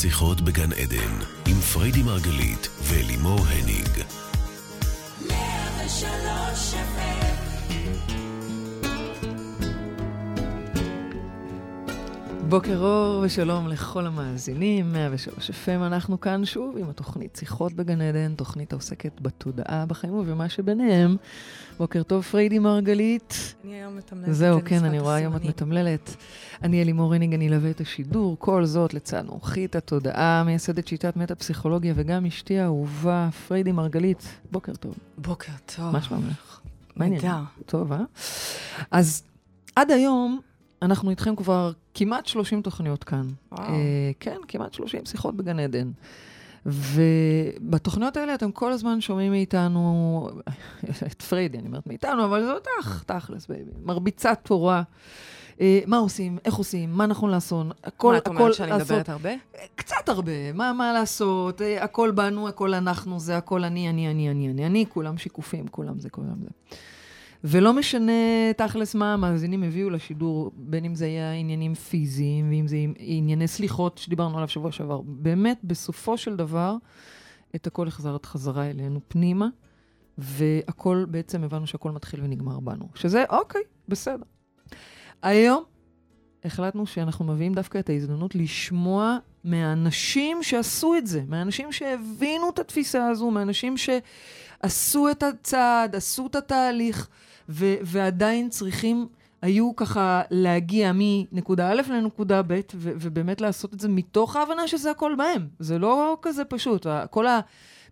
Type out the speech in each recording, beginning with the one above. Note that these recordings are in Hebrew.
שיחות בגן עדן, עם פריידי מרגלית ולימור הניג. בוקר אור ושלום לכל המאזינים, 103 FM, אנחנו כאן שוב עם התוכנית שיחות בגן עדן, תוכנית העוסקת בתודעה, בחיים ובמה שביניהם. בוקר טוב, פריידי מרגלית. אני היום מתמללת. זהו, כן, אני רואה היום את מתמללת. אני אלימור הניג, אני אלווה את השידור, כל זאת לצד מומחית התודעה, מייסדת שיטת מטה-פסיכולוגיה, וגם אשתי האהובה, פריידי מרגלית. בוקר טוב. בוקר טוב. מה שלומך? מה? נהדר. טוב, אה? אז עד היום, אנחנו איתכם כבר כמעט 30 תוכניות כאן. וואו. אה, כן, כמעט 30 שיחות בגן עדן. ובתוכניות האלה אתם כל הזמן שומעים מאיתנו, את פריידי, אני אומרת מאיתנו, אבל זה אותך, תכלס, baby. מרביצת תורה. אה, מה עושים, איך עושים, מה נכון לעשות, הכל, מה, את אומרת שאני לעשות. מדברת הרבה? קצת הרבה, מה, מה לעשות, אה, הכל בנו, הכל אנחנו, זה הכל אני, אני, אני, אני, אני, אני, כולם שיקופים, כולם זה, כולם זה. ולא משנה תכלס מה המאזינים הביאו לשידור, בין אם זה היה עניינים פיזיים, ואם זה ענייני סליחות שדיברנו עליו שבוע שעבר. באמת, בסופו של דבר, את הכל החזרת חזרה אלינו פנימה, והכל, בעצם הבנו שהכל מתחיל ונגמר בנו. שזה, אוקיי, בסדר. היום החלטנו שאנחנו מביאים דווקא את ההזדמנות לשמוע מהאנשים שעשו את זה, מהאנשים שהבינו את התפיסה הזו, מהאנשים שעשו את הצעד, עשו את התהליך, ו- ועדיין צריכים, היו ככה להגיע מנקודה א' לנקודה ב', ו- ובאמת לעשות את זה מתוך ההבנה שזה הכל בהם. זה לא כזה פשוט. כל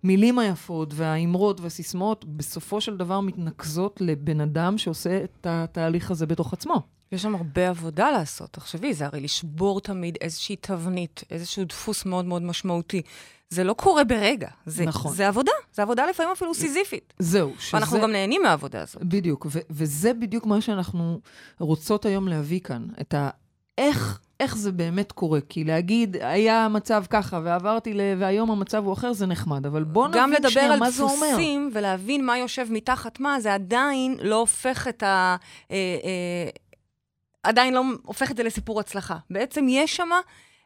המילים היפות והאמרות והסיסמאות בסופו של דבר מתנקזות לבן אדם שעושה את התהליך הזה בתוך עצמו. יש שם הרבה עבודה לעשות. תחשבי, זה הרי לשבור תמיד איזושהי תבנית, איזשהו דפוס מאוד מאוד משמעותי. זה לא קורה ברגע. זה, נכון. זה עבודה. זה עבודה לפעמים אפילו סיזיפית. זהו, שזה... ואנחנו גם נהנים מהעבודה הזאת. בדיוק, ו- וזה בדיוק מה שאנחנו רוצות היום להביא כאן, את ה... איך, איך זה באמת קורה. כי להגיד, היה מצב ככה ועברתי ל... והיום המצב הוא אחר, זה נחמד, אבל בוא נבין גם לדבר שנייה על מה זה אומר. דפוסים ולהבין מה יושב מתחת מה, זה עדיין לא הופך את ה... אה, אה, עדיין לא הופך את זה לסיפור הצלחה. בעצם יש שם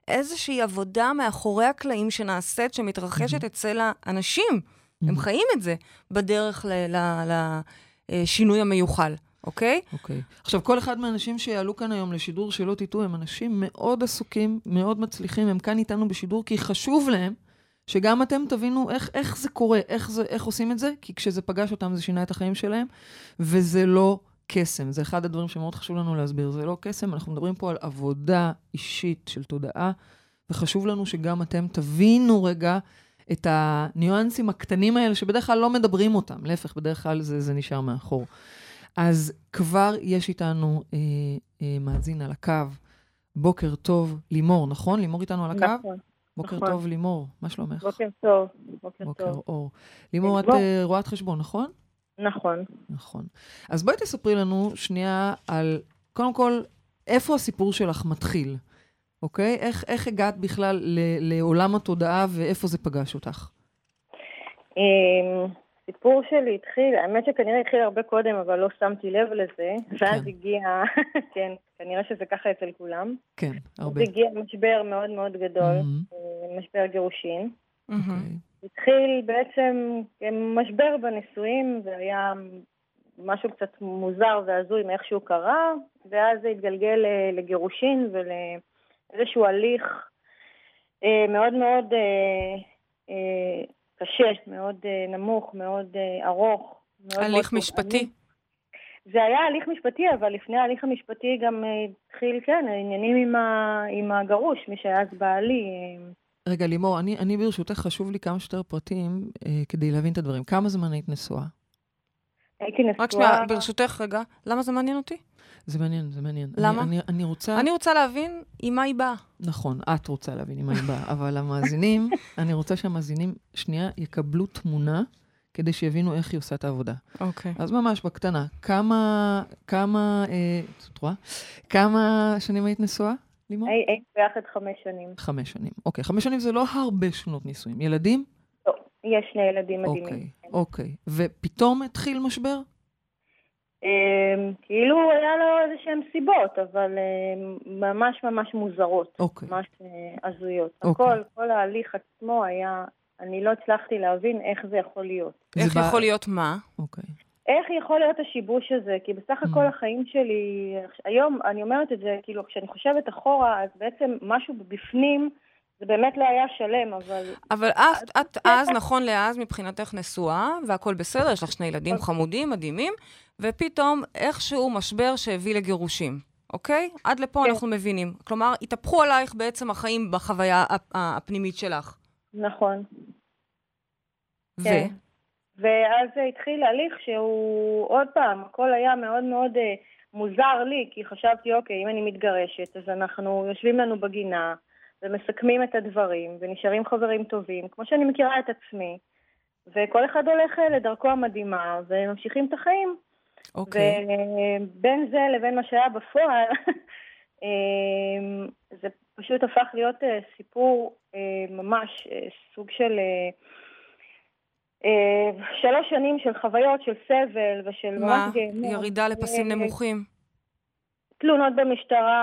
איזושהי עבודה מאחורי הקלעים שנעשית, שמתרחשת אצל האנשים. הם חיים את זה בדרך ל- ל- לשינוי המיוחל, אוקיי? אוקיי. עכשיו, כל אחד מהאנשים שיעלו כאן היום לשידור, שלא תטעו, הם אנשים מאוד עסוקים, מאוד מצליחים, הם כאן איתנו בשידור, כי חשוב להם שגם אתם תבינו איך, איך זה קורה, איך, זה, איך עושים את זה, כי כשזה פגש אותם זה שינה את החיים שלהם, וזה לא קסם. זה אחד הדברים שמאוד חשוב לנו להסביר. זה לא קסם, אנחנו מדברים פה על עבודה אישית של תודעה, וחשוב לנו שגם אתם תבינו רגע את הניואנסים הקטנים האלה, שבדרך כלל לא מדברים אותם. להפך, בדרך כלל זה, זה נשאר מאחור. אז כבר יש איתנו אה, אה, מאזין על הקו. בוקר טוב, לימור, נכון? לימור איתנו על הקו? נכון, בוקר נכון. טוב, לימור, מה שלומך? בוקר טוב, בוקר בוקר טוב. אור. לימור, את. אה, רואת חשבון, נכון? נכון. נכון. אז בואי תספרי לנו שנייה על, קודם כל, איפה הסיפור שלך מתחיל, אוקיי? איך, איך הגעת בכלל ל- לעולם התודעה ואיפה זה פגש אותך? אמ, הסיפור שלי התחיל, האמת שכנראה התחיל הרבה קודם, אבל לא שמתי לב לזה, ואז כן. הגיע, כן, כנראה שזה ככה אצל כולם. כן, אז הרבה. הגיע משבר מאוד מאוד גדול, אה, משבר גירושין. אוקיי. התחיל בעצם כמשבר בנישואים, זה היה משהו קצת מוזר והזוי מאיך שהוא קרה, ואז זה התגלגל לגירושין ולאיזשהו הליך אה, מאוד מאוד אה, אה, קשה, מאוד נמוך, מאוד ארוך. מאוד מאוד הליך פוגעני. משפטי. זה היה הליך משפטי, אבל לפני ההליך המשפטי גם התחיל, כן, העניינים עם, ה, עם הגרוש, מי שהיה אז בעלי. רגע, לימור, אני, אני ברשותך, חשוב לי כמה שיותר פרטים אה, כדי להבין את הדברים. כמה זמן היית נשואה? הייתי נשואה... רק שנייה, ברשותך רגע, למה זה מעניין אותי? זה מעניין, זה מעניין. למה? אני, אני, אני רוצה... אני רוצה להבין עם מה היא באה. נכון, את רוצה להבין עם מה היא באה, אבל המאזינים, אני רוצה שהמאזינים שנייה יקבלו תמונה כדי שיבינו איך היא עושה את העבודה. אוקיי. אז ממש בקטנה, כמה, כמה, אה, את רואה? כמה שנים היית נשואה, לימור? הי- הייתי ביחד חמש שנים. חמש שנים. אוקיי, חמש שנים זה לא הרבה שנות נישואים. ילדים? לא, יש שני ילדים מדהימים. אוקיי, אוקיי. ופתאום התחיל משבר? אה, כאילו היה לו איזה שהן סיבות, אבל אה, ממש ממש מוזרות. אוקיי. ממש אה, הזויות. אוקיי. הכל, כל ההליך עצמו היה, אני לא הצלחתי להבין איך זה יכול להיות. זה איך יכול להיות מה? אוקיי. איך יכול להיות השיבוש הזה? כי בסך Mm. הכל החיים שלי, היום אני אומרת את זה, כאילו, כשאני חושבת אחורה, אז בעצם משהו בפנים, זה באמת לא היה שלם, אבל אבל את, את אז, נכון לאז, מבחינתך נשואה, והכול בסדר, יש לך שני ילדים חמודים, מדהימים, ופתאום איכשהו משבר שהביא לגירושים, אוקיי? עד לפה כן. אנחנו מבינים. כלומר, התהפכו עלייך בעצם החיים בחוויה הפ- הפנימית שלך. נכון. ו? כן. ואז התחיל הליך שהוא, עוד פעם, הכל היה מאוד מאוד אה, מוזר לי, כי חשבתי, אוקיי, אם אני מתגרשת, אז אנחנו יושבים לנו בגינה, ומסכמים את הדברים, ונשארים חברים טובים, כמו שאני מכירה את עצמי, וכל אחד הולך אה, לדרכו המדהימה, וממשיכים את החיים. אוקיי. ובין זה לבין מה שהיה בפועל, אה, זה פשוט הפך להיות אה, סיפור ממש סוג של שלוש שנים של חוויות, של סבל ושל מה? ממש גיהנום. ירידה לפסים אה, נמוכים. תלונות במשטרה.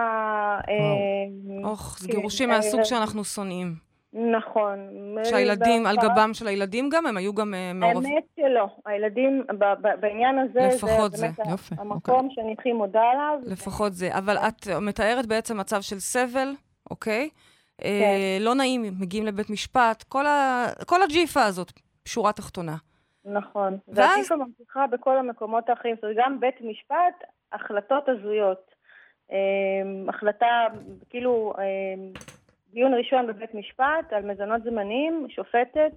אה, אוח, זה כן, גירושים אה, מהסוג שאנחנו שונאים. נכון. שהילדים, על גבם של הילדים גם, הם היו גם אה, מעורבים. האמת שלא. הילדים, ב- ב- בעניין הזה, לפחות זה באמת. יופי, המקום שאני הכי מודה עליו. לפחות זה. אבל את מתארת בעצם מצב של סבל, אוקיי? כן. אה, לא נעים, מגיעים לבית משפט, כל ה- כל הג'יפה הזאת, שורה תחתונה. נכון. ואז- והג'יפה ממשיכה בכל המקומות האחרים. זאת אומרת, גם בית משפט, החלטות הזויות. אמ, החלטה, כאילו, אמ, דיון ראשון בבית משפט על מזונות זמניים, שופטת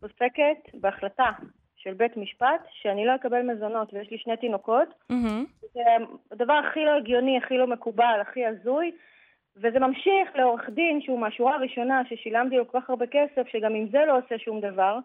פוסקת בהחלטה של בית משפט שאני לא אקבל מזונות ויש לי שני תינוקות. מהמם. זה הדבר הכי לא הגיוני, הכי לא מקובל, הכי הזוי, וזה ממשיך לעורך דין שהוא מהשורה הראשונה ששילמתי לו כל כך הרבה כסף, שגם עם זה לא עושה שום דבר,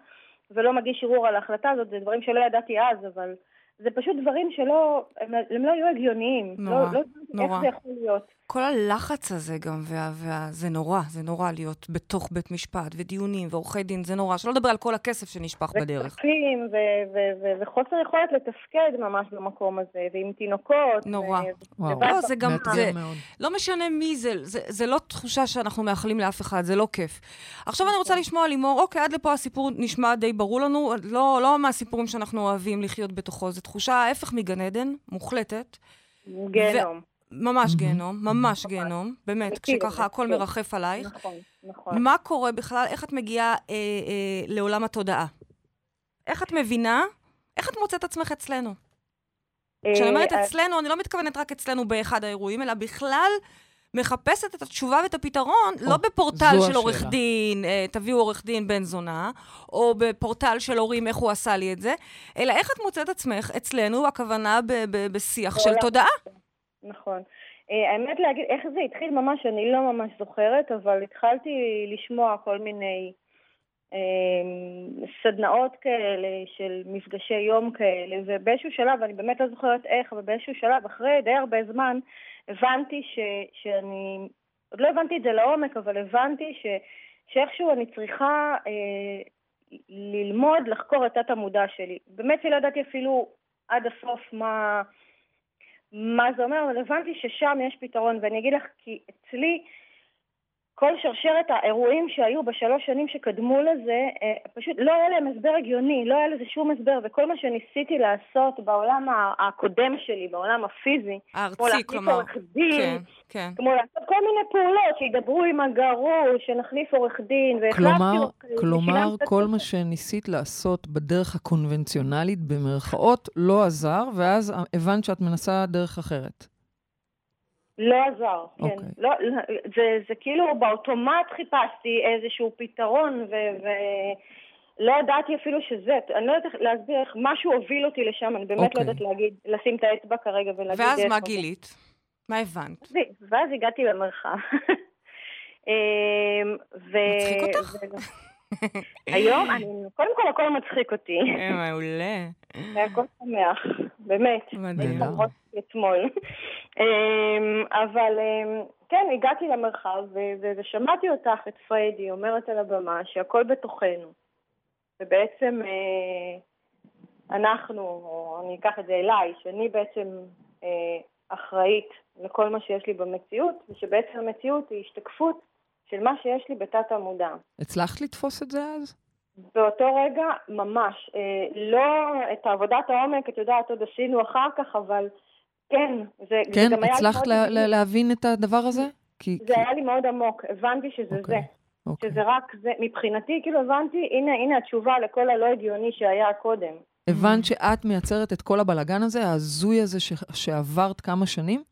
ולא מגיש ערעור על ההחלטה הזאת, זה דברים שלא ידעתי אז, אבל זה פשוט דברים שלא, הם, הם לא היו הגיוניים. נורא, לא, לא נורא. איך זה יכול להיות. כל הלחץ הזה גם, וה, וה, זה נורא, זה נורא להיות בתוך בית משפט, ודיונים, ועורכי דין, זה נורא. שלא לדבר על כל הכסף שנשפך בדרך. וכספים, ו- ו- ו- וחוסר יכולת לתפקד ממש במקום הזה, ועם תינוקות. נורא. ו- וואו. לא, זה גם- זה- מאוד. לא משנה מי זה, זה, זה לא תחושה שאנחנו מאחלים לאף אחד, זה לא כיף. עכשיו אני רוצה לשמוע, לימור, אוקיי, עד לפה הסיפור נשמע די ברור לנו, לא, לא מהסיפורים שאנחנו אוהבים לחיות בתוכו, זו תחושה ההפך מגן עדן, מוחלטת. גיהנום. ממש מהמם. גיהנום, ממש גיהנום, באמת, כשככה הכל. מרחף עלייך. נכון, נכון. מה קורה בכלל, איך את מגיעה אה, אה, לעולם התודעה? איך את מבינה? איך את מוצאת עצמך אצלנו? כשאני אומרת אה, אצלנו, אני לא מתכוונת רק אצלנו באחד האירועים, אלא בכלל מחפשת את התשובה ואת הפתרון, או, לא בפורטל של עורך השאלה. דין, אה, תביאו עורך דין בן זונה, או בפורטל של הורים, איך הוא עשה לי את זה, אלא איך את מוצאת עצמך אצלנו, הכוונה ב- ב- בשיח של בעולם. תודעה. נכון. אה, האמת להגיד, איך זה התחיל ממש, אני לא ממש זוכרת, אבל התחלתי לשמוע כל מיני אה, סדנאות כאלה של מפגשי יום כאלה, ובאיזשהו שלב, אני באמת לא זוכרת איך, אבל באיזשהו שלב, אחרי די הרבה זמן, הבנתי ש, שאני, עוד לא הבנתי את זה לעומק, אבל הבנתי ש, שאיכשהו אני צריכה אה, ללמוד לחקור את תת-המודע שלי. באמת שלא ידעתי אפילו עד הסוף מה... מה זה אומר, אבל הבנתי ששם יש פתרון, ואני אגיד לך, כי אצלי כל שרשרת האירועים שהיו בשלוש שנים שקדמו לזה, אה, פשוט לא היה להם הסבר הגיוני, לא היה לזה שום הסבר, וכל מה שניסיתי לעשות בעולם הקודם שלי, בעולם הפיזי, כמו הארצי, להחליף כלומר. עורך דין, כן, כן. כמו לעשות כל מיני פעולות, שידברו עם הגרוש, שנחליף עורך דין, והחלפתי כלומר, כלומר, כל. מה שניסית לעשות בדרך הקונבנציונלית, במרכאות, לא עזר, ואז הבנת שאת מנסה דרך אחרת. לא עזר, כן. אוקיי. לא, לא, זה, זה כאילו באוטומט חיפשתי איזשהו פתרון, ו... ו... לא ידעתי אפילו שזה, אני לא יודעת להסביר איך משהו הוביל אותי לשם, אני באמת אוקיי. לא יודעת להגיד, לשים את האצבע כרגע ולהגיד... ואז מה זה. גילית? מה הבנת? ו- ואז הגעתי למרחב. אמ, ו- מצחיק אותך? היום, אני, קודם כל הכל מצחיק אותי, אה, מעולה. הכל שמח, באמת. מדהים. אתמול. אמ, אבל אמ, כן, הגעתי למרחב ושמעתי אותך, את פריידי, אומרת על הבמה שהכל בתוכנו. ובעצם אה, אנחנו, או אני אקח את זה אליי, שאני בעצם אה, אחראית לכל מה שיש לי במציאות, ושבעצם המציאות היא השתקפות של מה שיש לי בתת המודע. הצלחת לתפוס את זה אז? באותו רגע, ממש. אה, לא את עבודת העומק, את יודעת, עוד עשינו אחר כך, אבל כן, זה, כן, זה גם היה... הצלחת מאוד- לה, לה, להבין את הדבר הזה? כי, זה כי... היה לי מאוד עמוק, הבנתי שזה אוקיי, זה. אוקיי. שזה רק זה, מבחינתי, כאילו הבנתי, הנה, הנה התשובה לכל הלא הגיוני שהיה קודם. הבנת שאת מייצרת את כל הבלגן הזה, ההזוי הזה ש... שעברת כמה שנים?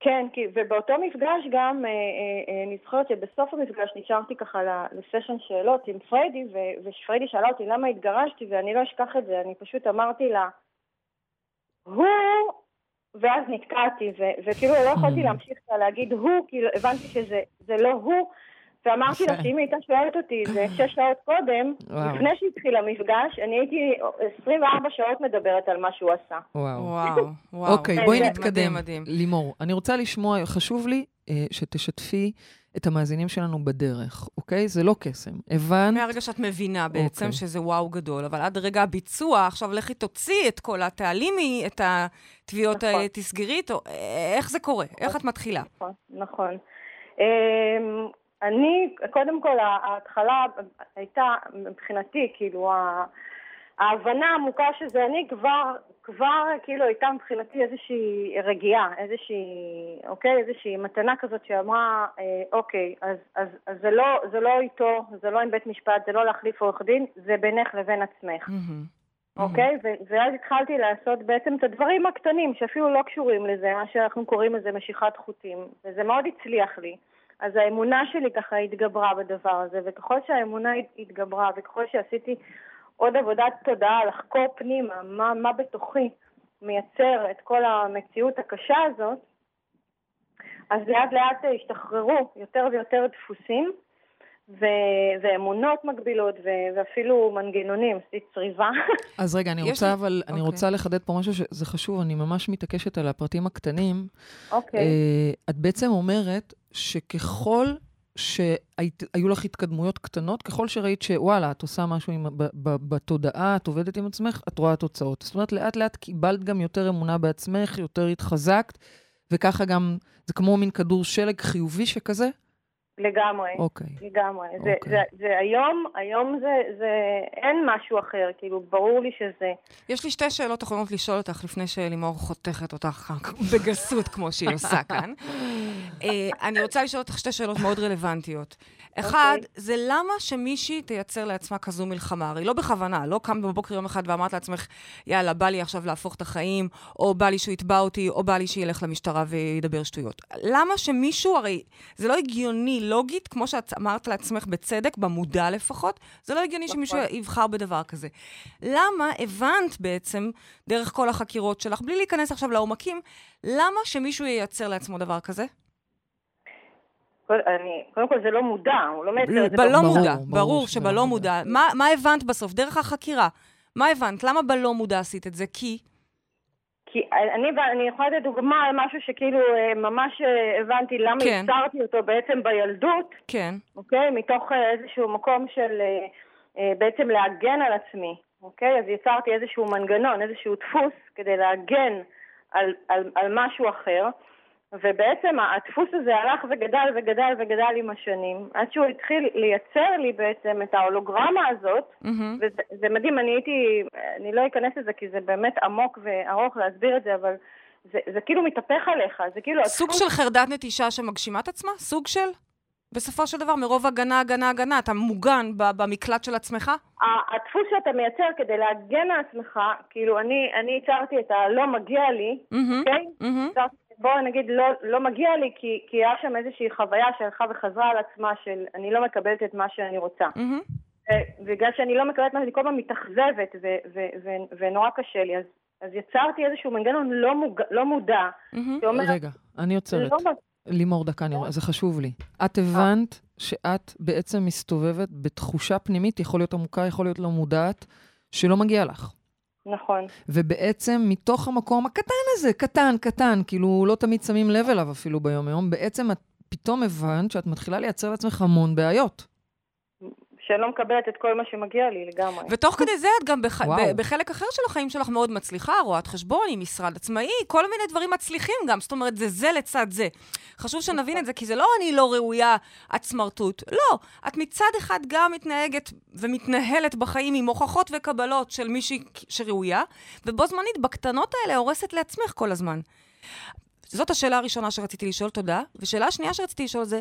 כן, כי, ובאותו מפגש גם, אה, אה, אה, אני זוכרת שבסוף המפגש נשארתי ככה לסשן שאלות עם פריידי, ו- ופריידי שאלה אותי למה התגרשתי, ואני לא אשכח את זה, אני פשוט אמרתי לה, הוא, ואז נתקעתי, ו- וכאילו לא יכולתי Mm. להמשיך להגיד הוא, כאילו הבנתי שזה זה לא הוא, ואמרתי לה. שאם היא הייתה שואלת אותי זה שש שעות קודם, וואו. לפני שהתחיל המפגש, אני הייתי 24 שעות מדברת על מה שהוא עשה. וואו. וואו, וואו. אוקיי, בואי מדהים, נתקדם. מדהים, מדהים. לימור, אני רוצה לשמוע, חשוב לי אה, שתשתפי את המאזינים שלנו בדרך, אוקיי? זה לא קסם. הבנת? מהרגע שאת מבינה בעצם אוקיי. שזה וואו גדול, אבל עד רגע הביצוע, עכשיו לכי תוציא את כל התעלימי, את התביעות, נכון. ה- תסגרי, או- איך זה קורה? איך את מתחילה? נכון, נכון. אמ, אני, קודם כל, ההתחלה הייתה מבחינתי, כאילו, ההבנה העמוקה שזה אני כבר, כבר כאילו הייתה מבחינתי איזושהי רגיעה, איזושהי, אוקיי, איזושהי מתנה כזאת שאמרה, אה, אוקיי, אז, אז, אז זה, לא, זה לא איתו, זה לא עם בית משפט, זה לא להחליף עורך דין, זה בינך לבין עצמך. מהמם. אוקיי? ו- ואז התחלתי לעשות בעצם את הדברים הקטנים שאפילו לא קשורים לזה, מה שאנחנו קוראים לזה משיכת חוטים, וזה מאוד הצליח לי. אז האמונה שלי ככה התגברה בדבר הזה, וככל שהאמונה הת- התגברה, וככל שעשיתי עוד עבודת תודעה לחקור פנימה, מה, מה בתוכי מייצר את כל המציאות הקשה הזאת, אז לאט לאט השתחררו יותר ויותר דפוסים. ו- ואמונות מגבילות, ו- ואפילו מנגנונים, עשיתי צריבה. אז רגע, אני רוצה, לי- אבל, אני אוקיי. רוצה לחדד פה משהו שזה חשוב, אני ממש מתעקשת על הפרטים הקטנים. אוקיי. אה, את בעצם אומרת שככל שהיו לך התקדמויות קטנות, ככל שראית שוואלה, את עושה משהו עם, ב, ב, בתודעה, את עובדת עם עצמך, את רואה תוצאות. זאת אומרת, לאט לאט קיבלת גם יותר אמונה בעצמך, יותר התחזקת, וככה גם, זה כמו מין כדור שלג חיובי שכזה? לגמרי, אוקיי. לגמרי. זה, אוקיי. זה, זה היום, היום זה, זה, אין משהו אחר, כאילו, ברור לי שזה, יש לי שתי שאלות אחרונות לשאול אותך לפני שלימור חותכת אותך בגסות, כמו שהיא עושה כאן. אה, אני רוצה לשאול אותך שתי שאלות מאוד רלוונטיות. אחד, זה למה שמישהי תייצר לעצמה כזו מלחמה? הרי לא בכוונה, לא קמת בבוקר יום אחד ואמרת לעצמך, יאללה, בא לי עכשיו להפוך את החיים, או בא לי שהוא יתבע אותי, או בא לי שילך למשטרה וידבר שטויות. למה שמישהו, הרי זה לא הגיוני לוגית, כמו שאת אמרת לעצמך בצדק, במודע לפחות, זה לא הגיוני שמישהו יבחר בדבר כזה. למה הבנת בעצם, דרך כל החקירות שלך, בלי להיכנס עכשיו לעומקים, למה שמישהו ייצר לעצמו דבר כזה? אני, קודם כל זה לא מודע, הוא לא מייצר את זה. בלא מודע, ברור שבלא לא מודע. מה מה הבנת בסוף? דרך החקירה. מה הבנת? למה בלא מודע עשית את זה? כי... כי אני, אני יכולה לתת דוגמה על משהו שכאילו אה, ממש אה, הבנתי למה כן. יצרתי אותו בעצם בילדות, כן. אוקיי? מתוך אה, איזשהו מקום של בעצם להגן על עצמי, אוקיי? אז יצרתי איזשהו מנגנון, איזשהו דפוס כדי להגן על, על, על משהו אחר, ובעצם הדפוס הזה הלך וגדל וגדל וגדל עם השנים, עד שהוא התחיל לייצר לי בעצם את ההולוגרמה הזאת, מהמם. וזה זה מדהים, אני הייתי, אני לא אכנס לזה כי זה באמת עמוק וארוך להסביר את זה, אבל זה, זה כאילו מתהפך עליך, זה כאילו... סוג הדפוס- של חרדת נטישה שמגשימה את עצמה? סוג של? בסופו של דבר, מרוב הגנה, הגנה, הגנה, אתה מוגן במקלט של עצמך? הדפוס שאתה מייצר כדי להגן על עצמך, כאילו אני, אני ייצרתי את הלא מגיע לי. אוקיי? מהמם. ייצרתי- בוא נגיד לא, לא מגיע לי כי, כי היה שם איזושהי חוויה שהלכה וחזרה על עצמה של אני לא מקבלת את מה שאני רוצה. ו- בגלל שאני לא מקבלת מה שאני כל הזמן מתאכזבת ו- ו- ו- ונורא קשה לי, אז, אז יצרתי איזשהו מנגנון לא, מוג... לא מודע, מהמם. שאומר, רגע, אני עוצרת. לא, לימור, דקה, אני רואה, זה חשוב לי. את הבנת שאת בעצם מסתובבת בתחושה פנימית, יכול להיות עמוקה, יכול להיות לא מודעת, שלא מגיע לך. נכון, ובעצם מתוך המקום הקטן הזה, קטן, קטן, כאילו לא תמיד שמים לב אליו אפילו ביום-יום, בעצם את פתאום הבנת שאת מתחילה לייצר לעצמך המון בעיות. שאני לא מקבלת את כל מה שמגיע לי לגמרי. ותוך כדי זה את גם בח... ב- בחלק אחר של החיים שלך מאוד מצליחה, רואת חשבון עם משרד עצמאי, כל מיני דברים מצליחים גם, זאת אומרת, זה זה לצד זה. חשוב שנבין את זה, כי זה לא אני לא ראויה, את סמרטוט. לא, את מצד אחד גם מתנהגת ומתנהלת בחיים עם הוכחות וקבלות של מישהי שראויה, ובו זמנית, בקטנות האלה, הורסת לעצמך כל הזמן. זאת השאלה הראשונה שרציתי לשאול, תודה. ושאלה השנייה שרציתי לשאול זה,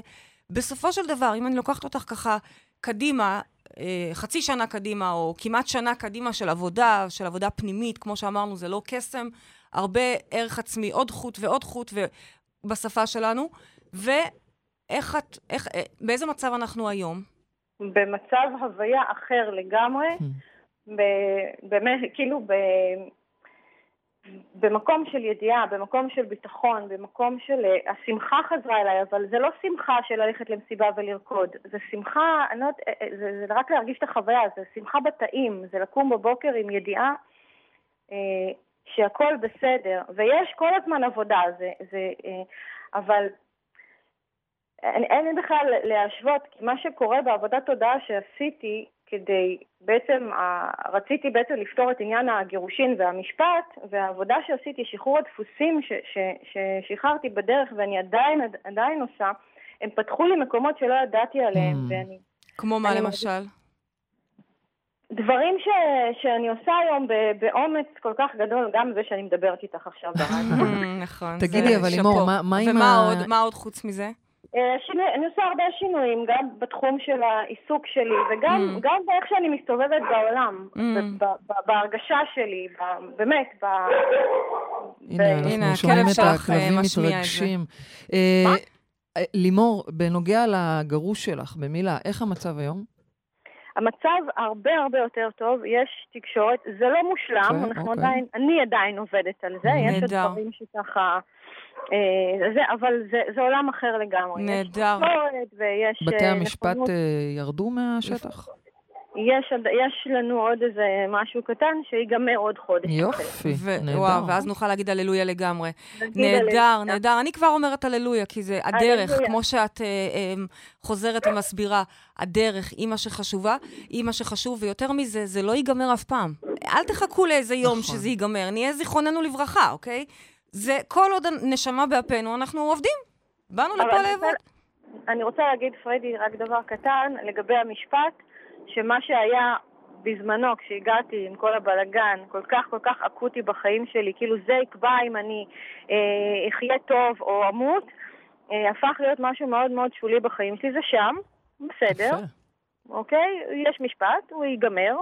בסופו של דבר, אם אני לוקחת אותך ככה קדימה, אה, חצי שנה קדימה, או כמעט שנה קדימה של עבודה, של עבודה פנימית, כמו שאמרנו, זה לא קסם, הרבה ערך עצמי, עוד חוט ועוד חוט בשפה שלנו, ואיך את, איך, אה, באיזה מצב אנחנו היום? במצב הוויה אחר לגמרי, ב- באמת, כאילו, ב... במקום של ידיעה, במקום של ביטחון, במקום של... אה, השמחה חזרה אליי, אבל זה לא שמחה של ללכת למסיבה ולרקוד. זה שמחה, אני לא יודעת, אה, אה, זה, זה רק להרגיש את החוויה, זה שמחה בתאים, זה לקום בבוקר עם ידיעה אה, שהכל בסדר. ויש כל הזמן עבודה, זה... זה אה, אבל אין, לי בכלל להשוות, כי מה שקורה בעבודת תודעה שעשיתי כדי, בעצם, רציתי בעצם לפתור את עניין הגירושין והמשפט, והעבודה שעשיתי, שחרור הדפוסים ש- ש- ששחררתי בדרך ואני עדיין, עדיין עושה, הם פתחו לי מקומות שלא ידעתי עליהם, Mm. ואני... כמו מה למשל? דברים ש, שאני עושה היום ב- באומץ כל כך גדול, גם זה שאני מדברת איתך עכשיו ברדיו. נכון. תגידי, אבל. לימור, מה- מה עם ומה ה- עוד, מה עוד חוץ מזה? אה, אני עושה הרבה שינויים, גם בתחום של העיסוק שלי, וגם Mm. גם באיך שאני מסתובבת בעולם, Mm. ב- ב- ב- בהרגשה שלי, ב- באמת, ב... הנה, אנחנו שומעים הכלב את שלך, אה, הכלבים משמיע את זה. מתרגשים. אה, אה, לימור, בנוגע לגרוש שלך, במילה, איך המצב היום? המצב הרבה הרבה יותר טוב, יש תקשורת, זה לא מושלם, אוקיי, אנחנו אוקיי. עדיין, אני עדיין עובדת על זה, יש עוד. דברים שככה, זה, אבל זה, זה עולם אחר לגמרי. נהדר. ויש בתי אה, המשפט נכונות. אה, ירדו מהשטח? יש, יש לנו עוד איזה משהו קטן שיגמר עוד חודש. יופי, ו- נהדר. וואו, ואז נוכל להגיד הללויה לגמרי. נהדר. נהדר. אני כבר אומרת הללויה, כי זה הדרך, הללויה. כמו שאת אה, אה, חוזרת ומסבירה, הדרך היא מה שחשובה, היא מה שחשוב, ויותר מזה, זה לא ייגמר אף פעם. אל תחכו לאיזה יום נכון. שזה ייגמר, נהיה זיכרוננו לברכה, אוקיי? זה, כל עוד הנשמה באפינו, אנחנו עובדים. באנו לפה אני לעבוד. רוצה- אני רוצה להגיד, פריידי, רק דבר קטן לגבי המשפט, שמה שהיה בזמנו, כשהגעתי עם כל הבלגן, כל כך כל כך אקוטי בחיים שלי, כאילו זה יקבע אם אני אה, אחיה טוב או אמות, אה, הפך להיות משהו מאוד מאוד שולי בחיים שלי, זה שם, בסדר. אוקיי? יש משפט, הוא ייגמר,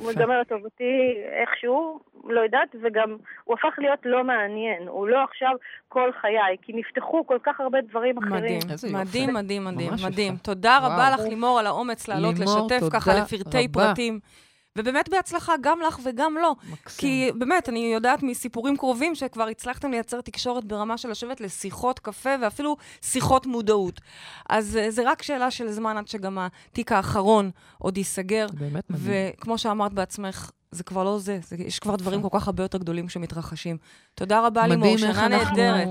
הוא. ייגמר לטובתי איכשהו, לא יודעת, וגם הוא הפך להיות לא מעניין, הוא לא עכשיו כל חיי, כי נפתחו כל כך הרבה דברים אחרים. מדהים. מדהים, מדהים, מדהים, מדהים. תודה רבה. לך, לימור, על האומץ לעלות, לימור, לשתף ככה תודה לפרטי רבה. פרטים. ובאמת בהצלחה גם לך וגם לו. מקסים. כי באמת, אני יודעת מסיפורים קרובים שכבר הצלחתם לייצר תקשורת ברמה של לשבת לשיחות קפה ואפילו שיחות מודעות. אז אה, זה רק שאלה של זמן עד שגם התיק האחרון עוד ייסגר. באמת מדהים. וכמו שאמרת בעצמך, זה כבר לא זה, זה יש כבר דברים כל כך הרבה יותר גדולים שמתרחשים. תודה רבה, לימור, מדהים איך שנה אנחנו- נהדרת.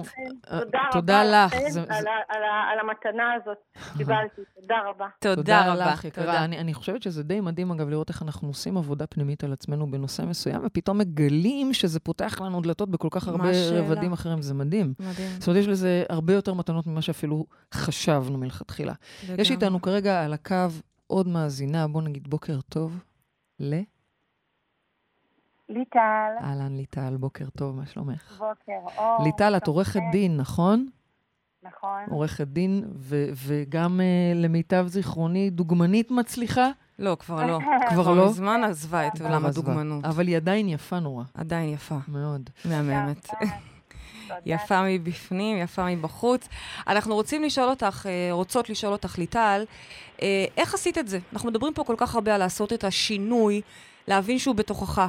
תודה רבה תודה לך. על זה- ה- על ה- על המתנה הזאת שקיבלתי, תודה רבה. תודה רבה. לך, יקרה. תודה. אני, אני חושבת שזה די מדהים, אגב, לראות איך אנחנו עושים עבודה פנימית על עצמנו בנושא מסוים, ופתאום מגלים שזה פותח לנו דלתות בכל כך הרבה? רבדים אחרים, זה מדהים. מדהים. זאת אומרת, יש לזה הרבה יותר מתנות ממה שאפילו חשבנו מלכתחילה. יש. איתנו כרגע על הקו עוד מאזינה, בוא נגיד בוקר טוב. ל... ליטל, אהלן ליטל, בוקר טוב, מה שלומך? בוקר אור. ליטל, את עורכת. דין, נכון? נכון. עורכת דין, ו- וגם אה, למיטב זיכרוני, דוגמנית מצליחה. לא, כבר לא. כבר לא? מזמן עזבה את עולם כבר. הדוגמנות. אבל היא עדיין יפה נורא, עדיין יפה, מאוד. מהממת. יפה מבפנים, יפה מבחוץ. אנחנו רוצים לשאול אותך, אה, רוצות לשאול אותך, ליטל, אה, איך עשית את זה? אנחנו מדברים פה כל כך הרבה על לעשות את השינוי, להבין שהוא בתוכך.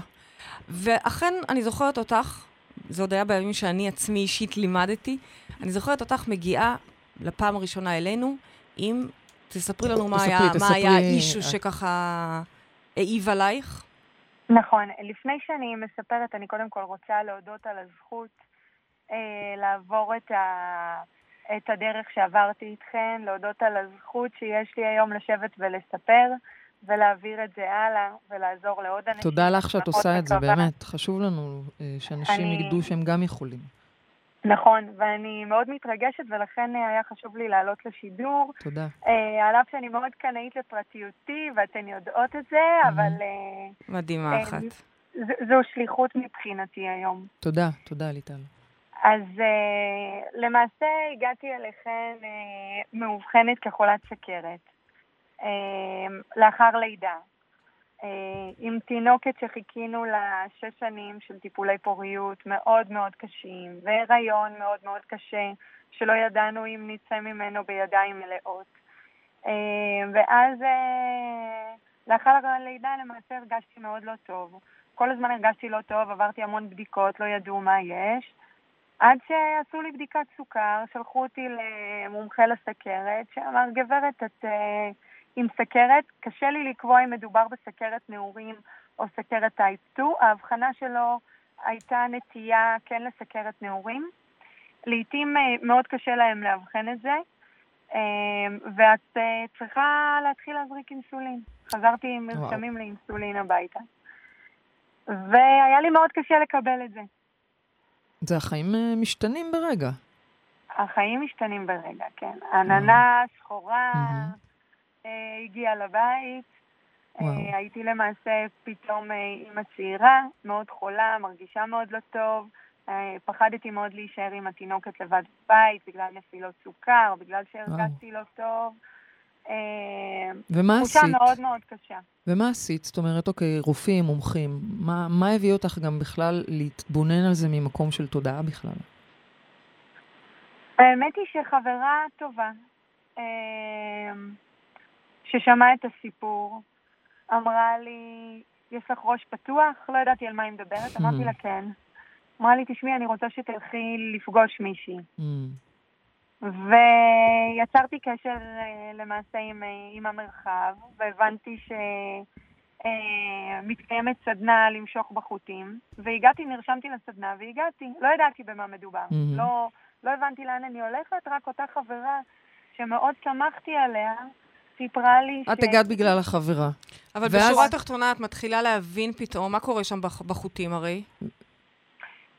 ואכן, אני זוכרת אותך, זה עוד היה בימים שאני עצמי אישית לימדתי, אני זוכרת אותך מגיעה לפעם הראשונה אלינו, עם, תספרי לנו מה תספרי, היה, מה היה האישו. שככה העיב עלייך. נכון. לפני שאני מספרת, אני קודם כל רוצה להודות על הזכות אה, לעבור את, ה... את הדרך שעברתי איתכן, להודות על הזכות שיש לי היום לשבת ולספר, ולהעביר את זה הלאה, ולעזור לעוד אנשים. תודה לך שאת עושה את זה. באמת. חשוב לנו אה, שאנשים אני- ידעו שהם גם יכולים. נכון, ואני מאוד מתרגשת, ולכן אה, היה חשוב לי לעלות לשידור. תודה. אה, על אף שאני מאוד קנאית לפרטיותי, ואתן יודעות את זה, אבל אה, מדהימה אה, אחת. ז- זו שליחות מבחינתי היום. תודה, תודה, ליטל. אז אה, למעשה הגעתי אליכן אה, מאובחנת כחולת סכרת, לאחר לידה, אה, עם תינוקת שחיכינו לה שש שנים של טיפולי פוריות מאוד מאוד קשים, והיריון מאוד מאוד קשה, שלא ידענו אם נצא ממנו בידיים מלאות. אה, ואז אה, לאחר הלידה למעשה הרגשתי מאוד לא טוב. כל הזמן הרגשתי לא טוב, עברתי המון בדיקות, לא ידעו מה יש. עד שעשו לי בדיקת סוכר, שלחו אותי למומחה לסכרת, שאמר, גברת, את עם סכרת, קשה לי לקבוע אם מדובר בסכרת נעורים או סכרת טייפ 2. ההבחנה שלו הייתה נטייה כן לסכרת נעורים. לעתים אה, מאוד קשה להם לאבחן את זה, אה, ואת אה, צריכה להתחיל להזריק אינסולין. חזרתי עם. מרשמים לאינסולין הביתה. והיה לי מאוד קשה לקבל את זה. זה החיים משתנים ברגע. החיים משתנים ברגע, כן. עננה שחורה. אה, הגיעה לבית. אה, וואו. הייתי למעשה פתאום אה, אימא צעירה, מאוד חולה, מרגישה מאוד לא טוב. פחדתי מאוד להישאר עם התינוקת לבד בבית, בגלל נפילות סוכר, בגלל שהרגשתי לא טוב. ומה תחושה עשית? מאוד מאוד קשה. ומה עשית? זאת אומרת, אוקיי, רופאים, מומחים, מה, מה הביא אותך גם בכלל להתבונן על זה ממקום של תודעה בכלל? האמת היא שחברה טובה, אה, ששמעה את הסיפור, אמרה לי, יש לך ראש פתוח? לא ידעתי על מה היא מדברת, אמרתי לה כן. אמרה לי, תשמעי, אני רוצה שתלכי לפגוש מישהי. Mm, ויצרתי קשר אה, למעשה עם, אה, עם המרחב, והבנתי שמתקיימת סדנה למשוך בחוטים, והגעתי, נרשמתי לסדנה והגעתי. לא ידעתי במה מדובר. מהמם. לא, לא הבנתי לאן אני הולכת, רק אותה חברה שמאוד שמחתי עליה, סיפרה לי את הגעת בגלל החברה. אבל ואז- בשורה התחתונה את מתחילה להבין פתאום מה קורה שם בח- בחוטים הרי.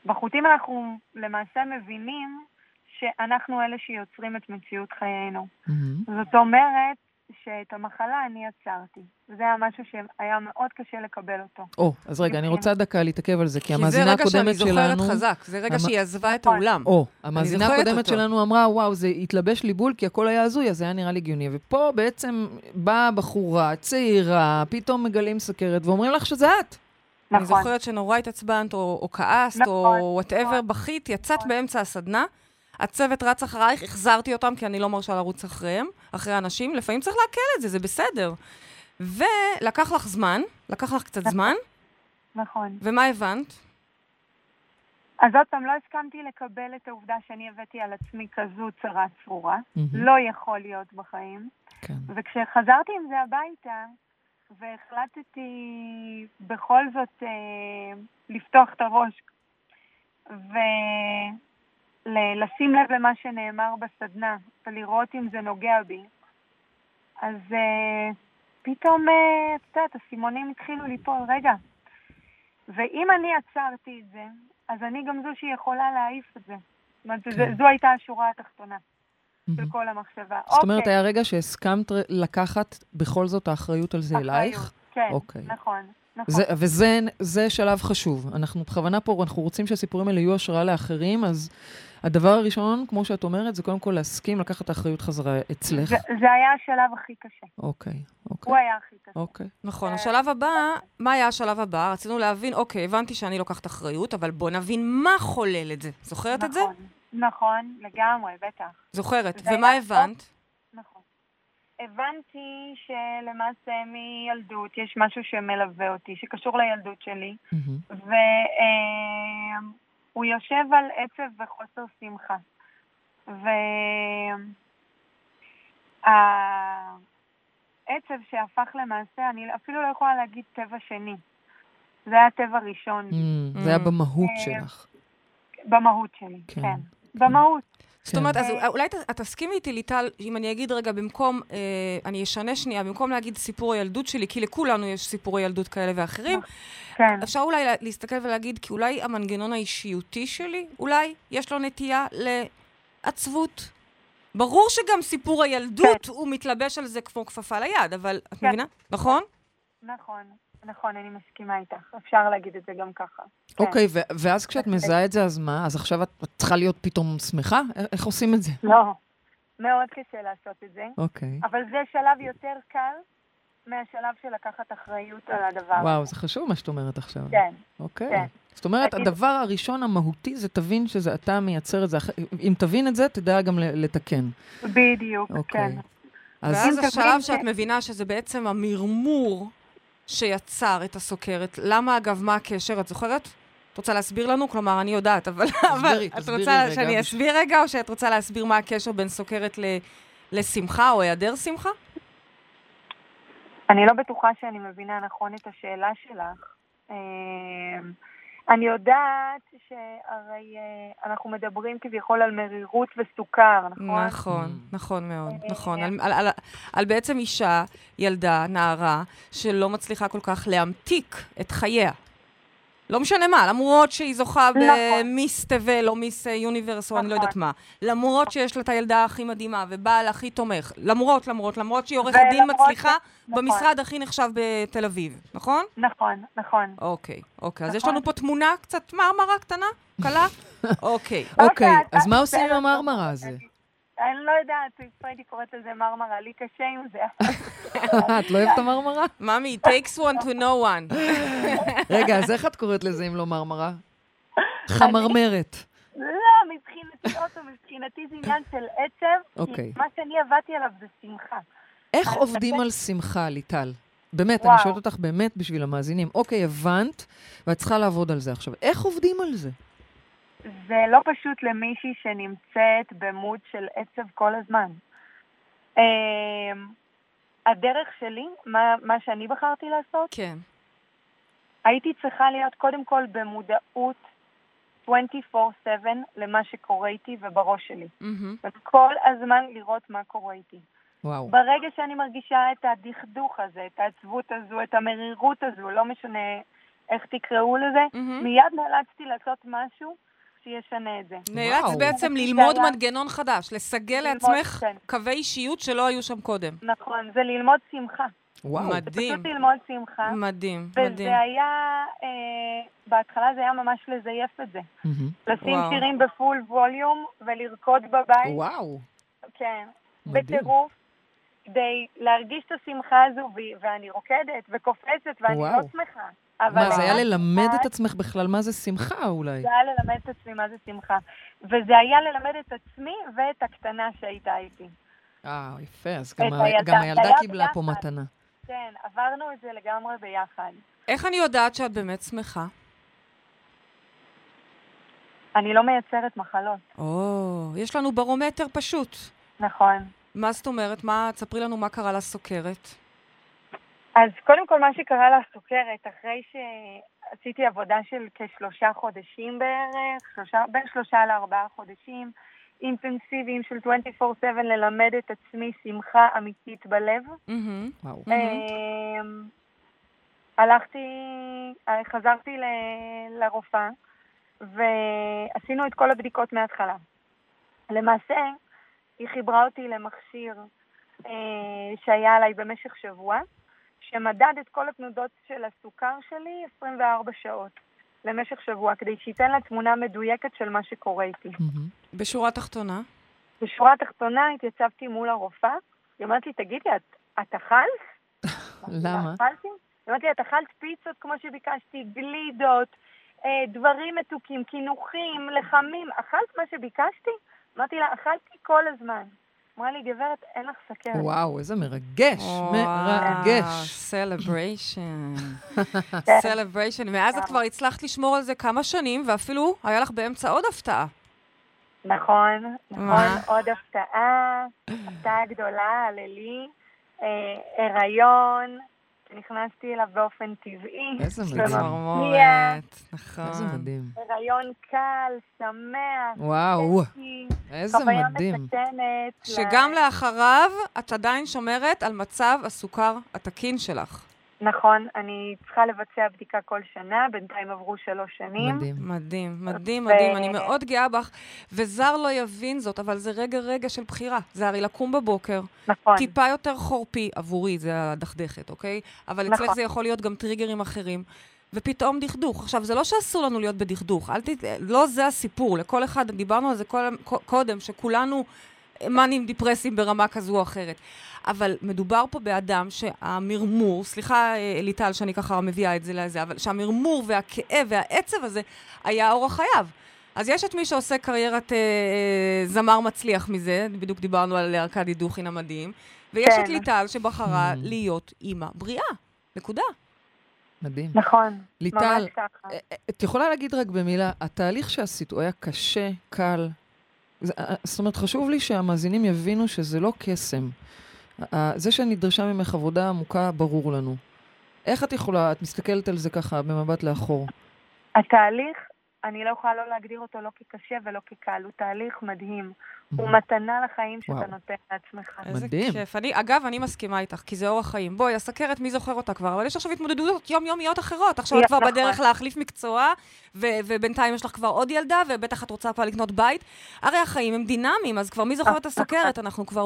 בחוטים אנחנו למעשה מבינים שאנחנו אלה שיוצרים את מציאות חיינו. מהמם. זאת אומרת שאת המחלה אני יצרתי. זה היה משהו שהיה מאוד קשה לקבל אותו. או, אז רגע, אני רוצה דקה להתעכב על זה, כי כי זה המאזינה רגע שאני הקודמת זוכרת שלנו... חזק, זה רגע המ- שהיא עזבה את נכון. האולם. או, המאזינה זוכרת הקודמת אותו. שלנו אמרה, וואו, זה התלבש לי בול, כי הכל היה הזוי, אז זה היה נראה לי הגיוני. ופה בעצם באה בחורה, צעירה, פתאום מגלים סכרת, ואומרים לך שזה את. אני נכון. זוכרת שנורא התעצבנת, או, או כעסת, נכון, או whatever, נכון. בכית, יצאת באמצע הסדנה, הצוות רץ אחרייך, החזרתי אותם, כי אני לא מרשה לרוץ אחריהם, אחרי אנשים, לפעמים צריך לעכל את זה, זה בסדר. ולקח לך זמן, לקח לך קצת זמן, נכון. ומה הבנת? אז עוד פעם, לא הסכמתי לקבל את העובדה שאני הבאתי על עצמי כזו צרה צרורה. מהמם. לא יכול להיות בחיים. כן. וכשחזרתי עם זה הביתה, והחלטתי בכל זאת אה, לפתוח את הראש ולשים לב למה שנאמר בסדנה ולראות אם זה נוגע בי, אז אה, פתאום, אה, את יודעת, הסימונים התחילו ליפול, רגע. ואם אני עצרתי את זה, אז אני גם זו שיכולה להעיף את זה. זאת אומרת, כן. זו הייתה השורה התחתונה של מהמם. כל המחשבה. זאת אומרת, אוקיי. היה רגע שהסכמת לקחת בכל זאת האחריות על זה אלייך? כן, אוקיי. נכון, נכון. זה, וזה זה שלב חשוב. אנחנו בכוונה פה, אנחנו רוצים שהסיפורים האלה יהיו השראה לאחרים, אז הדבר הראשון, כמו שאת אומרת, זה קודם כל להסכים לקחת את האחריות חזרה אצלך. זה, זה היה השלב הכי קשה. אוקיי, הוא אוקיי, היה הכי קשה. אוקיי. נכון, אה, השלב הבא, מה היה השלב הבא? רצינו להבין, אוקיי, הבנתי שאני לוקחת אחריות, אבל בוא נבין מה חולל את זה. זוכרת את זה? נכון, נכון, לגמרי, בטח. זוכרת. ומה היה- הבנת? נכון. הבנתי שלמעשה מילדות יש משהו שמלווה אותי, שקשור לילדות שלי, מהמם. והוא יושב על עצב וחוסר שמחה. והעצב שהפך למעשה, אני אפילו לא יכולה להגיד טבע שני. זה היה טבע ראשון Mm, זה היה Mm. במהות אה, שלך. במהות שלי, כן. כן. במהות. זאת אומרת, אז אה, אולי תסכימי איתי, ליטל, אם אני אגיד רגע, במקום, אה, אני אשנה שנייה, במקום להגיד סיפור הילדות שלי, כי לכולנו יש סיפורי ילדות כאלה ואחרים, כן. אפשר אולי לה- להסתכל ולהגיד, כי אולי המנגנון האישיותי שלי, אולי יש לו נטייה לעצבות. ברור שגם סיפור הילדות, הוא מתלבש על זה כמו כפפה ליד, אבל את כן. מבינה? נכון? נכון, נכון, אני מסכימה איתך. אפשר להגיד את זה גם ככה. כן. אוקיי, ו- ואז כשאת מזהה את זה, אז מה? אז עכשיו את צריכה להיות פתאום שמחה? איך עושים את זה? לא, מאוד קשה לעשות את זה, אוקיי. אבל זה שלב יותר קל מהשלב של לקחת אחריות על הדבר. וואו, זה חשוב מה שאת אומרת עכשיו. כן, אוקיי. כן. זאת אומרת, תגיד- הדבר הראשון המהותי זה תבין שזה אתה מייצר את זה. אם תבין את זה, תדע גם לתקן. בדיוק, אוקיי. כן. אז ואז השלב שאת מבינה שזה בעצם המרמור שיצר את הסוכרת. למה, אגב, מה הקשר? את זוכרת? את רוצה להסביר לנו? כלומר, אני יודעת, אבל... אבל את תסבירי רוצה רגע, שאני אסביר רגע, או שאת רוצה להסביר מה הקשר בין סוכרת ל... לשמחה או היעדר שמחה? אני לא בטוחה שאני מבינה נכון את השאלה שלך. אני יודעת שהרי אה, אנחנו מדברים כביכול על מרירות וסוכר, נכון? נכון, Mm. נכון מאוד, אה, נכון. על, על, על, על בעצם אישה, ילדה, נערה, שלא מצליחה כל כך להמתיק את חייה. לא משנה מה, למרות שהיא זוכה נכון. במיס תבל או מיס יוניברס או אני לא נכון. יודעת מה. למרות שיש לה את הילדה הכי מדהימה ובעל הכי תומך. למרות, למרות, למרות שהיא עורכת דין מצליחה ש- נכון. במשרד הכי נחשב בתל אביב, נכון? נכון, נכון. אוקיי, אוקיי. אז יש נכון. לנו פה תמונה קצת מרמרה קטנה, קלה? אוקיי. אוקיי, אוקיי, אז מה עושים עם המרמרה הזה? אני- אני לא יודעת, פריידי קוראת לזה מרמרה, לי קשה עם זה. את לא אוהבת את המרמרה? ממי, it takes one to know one. רגע, אז איך את קוראת לזה אם לא מרמרה? חמרמרת. לא, מבחינתי, פעם, מבחינתי זה עניין של עצב, אוקיי. כי מה שאני עבדתי עליו זה שמחה. איך עובדים על שמחה, ליטל? באמת, אני וואו. שואלת אותך באמת בשביל המאזינים. אוקיי, הבנת, ואת צריכה לעבוד על זה עכשיו. איך עובדים על זה? זה לא פשוט למישהי שנמצאת במוד של עצב כל הזמן. אמ, הדרך שלי, מה, מה שאני בחרתי לעשות, כן. הייתי צריכה להיות קודם כל במודעות 24/7 למה שקורה איתי ובראש שלי. מהמם. וכל הזמן לראות מה קורה איתי. וואו. ברגע שאני מרגישה את הדכדוך הזה, את העצבות הזו, את המרירות הזו, לא משנה איך תקראו לזה, מהמם. מיד נאלצתי לעשות משהו שישנה את זה. נאלץ. בעצם זה ללמוד מנגנון חדש, לסגל ללמוד, לעצמך כן. קווי אישיות שלא היו שם קודם. נכון, זה ללמוד שמחה. וואו. זה מדהים, פשוט ללמוד שמחה. מדהים, מדהים. וזה היה, אה, בהתחלה זה היה ממש לזייף את זה. מהמם. לשים וואו. שירים בפול ווליום ולרקוד בבית, וואו. כן, מדהים. בטירוף, כדי להרגיש את השמחה הזו, ואני רוקדת וקופצת ואני וואו. לא שמחה. אבל מה, זה היה ללמד את עצמך בכלל מה זה שמחה אולי? זה היה ללמד את עצמי מה זה שמחה. וזה היה ללמד את עצמי ואת הקטנה שהייתה איתי. אה, יפה, אז גם ה- הילדה. גם הילדה קיבלה פה. מתנה. כן, עברנו את זה לגמרי ביחד. איך אני יודעת שאת באמת שמחה? אני לא מייצרת מחלות, או, יש לנו ברומטר פשוט. נכון. מה זאת אומרת? מה, תספרי לנו מה קרה לסוכרת. אז קודם כל, מה שקרה לסוכרת, אחרי שעשיתי עבודה של כשלושה חודשים בערך, שלושה, בין שלושה לארבעה חודשים, אינטנסיביים של 24/7 ללמד את עצמי שמחה אמיתית בלב. וואו. מהמם. אמ, הלכתי, חזרתי ל- לרופאה, ועשינו את כל הבדיקות מההתחלה. למעשה, היא חיברה אותי למכשיר אה, שהיה עליי במשך שבוע, שמדד את כל התנודות של הסוכר שלי 24 שעות למשך שבוע, כדי שייתן לה תמונה מדויקת של מה שקורה איתי. מהמם. בשורה תחתונה? בשורה התחתונה התייצבתי מול הרופאה, היא אומרת לי, תגידי, את, את אכלת? למה? אכלתי? היא אומרת לי, את אכלת פיצות כמו שביקשתי, גלידות, אה, דברים מתוקים, קינוחים, לחמים, אכלת מה שביקשתי? אמרתי לה, אכלתי כל הזמן. אמרה לי, גברת, אין לך סכרת. וואו, איזה מרגש, מרגש. סלבריישן. כן. celebration. מאז את כבר הצלחת לשמור על זה כמה שנים, ואפילו היה לך באמצע עוד הפתעה. נכון, נכון? עוד הפתעה, הפתעה גדולה, הללי, אה, הריון, נכנסתי אליו באופן טבעי. איזה ומפתיע, מדהים. צמרמורת, נכון. איזה מדהים. הריון קל, שמח, וואו, איזה מדהים. שגם לאחריו את עדיין שומרת על מצב הסוכר התקין שלך. נכון, אני צריכה לבצע בדיקה כל שנה, בינתיים עברו שלוש שנים. מדהים. מדהים, מדהים, ו- מדהים. אני מאוד גאה בך, וזר לא יבין זאת, אבל זה רגע-רגע של בחירה. זה הרי לקום בבוקר, נכון, טיפה יותר חורפי עבורי, זה הדכדכת, אוקיי? אבל אצלך נכון. זה יכול להיות גם טריגרים אחרים. ופתאום דכדוך. עכשיו, זה לא שאסור לנו להיות בדכדוך, אל ת... לא זה הסיפור. לכל אחד, דיברנו על זה כל... קודם, שכולנו מאנים דיפרסים ברמה כזו או אחרת. אבל מדובר פה באדם שהמרמור, סליחה אה, ליטל שאני ככה מביאה את זה לזה, אבל שהמרמור והכאב והעצב הזה היה אורח חייו. אז יש את מי שעושה קריירת אה, אה, זמר מצליח מזה, בדיוק דיברנו על ארכדי דוכין המדהים, ויש כן. את ליטל שבחרה Mm. להיות אימא בריאה. נקודה. מדהים. נכון, ליטל, ממש ככה. אה, אה, את יכולה להגיד רק במילה, התהליך שעשית, הוא היה קשה, קל? זה- אה, זאת אומרת, חשוב לי שהמאזינים יבינו שזה לא קסם. אה, זה שנדרשה ממך עבודה עמוקה, ברור לנו. איך את יכולה, את מסתכלת על זה ככה במבט לאחור. התהליך, אני לא יכולה לא להגדיר אותו לא כקשה ולא כקל, הוא תהליך מדהים. הוא מתנה לחיים שאתה וואו. נותן לעצמך. איזה מדהים. כיף. אני, אגב, אני מסכימה איתך, כי זה אורח חיים. בואי, הסכרת, מי זוכר אותה כבר? אבל יש עכשיו התמודדויות יומיומיות אחרות. עכשיו את כבר נכון. בדרך להחליף מקצוע, ו- ובינתיים יש לך כבר עוד ילדה, ובטח את רוצה כבר לקנות בית. הרי החיים הם דינמיים, אז כבר מי זוכר את הסוכרת? אנחנו כבר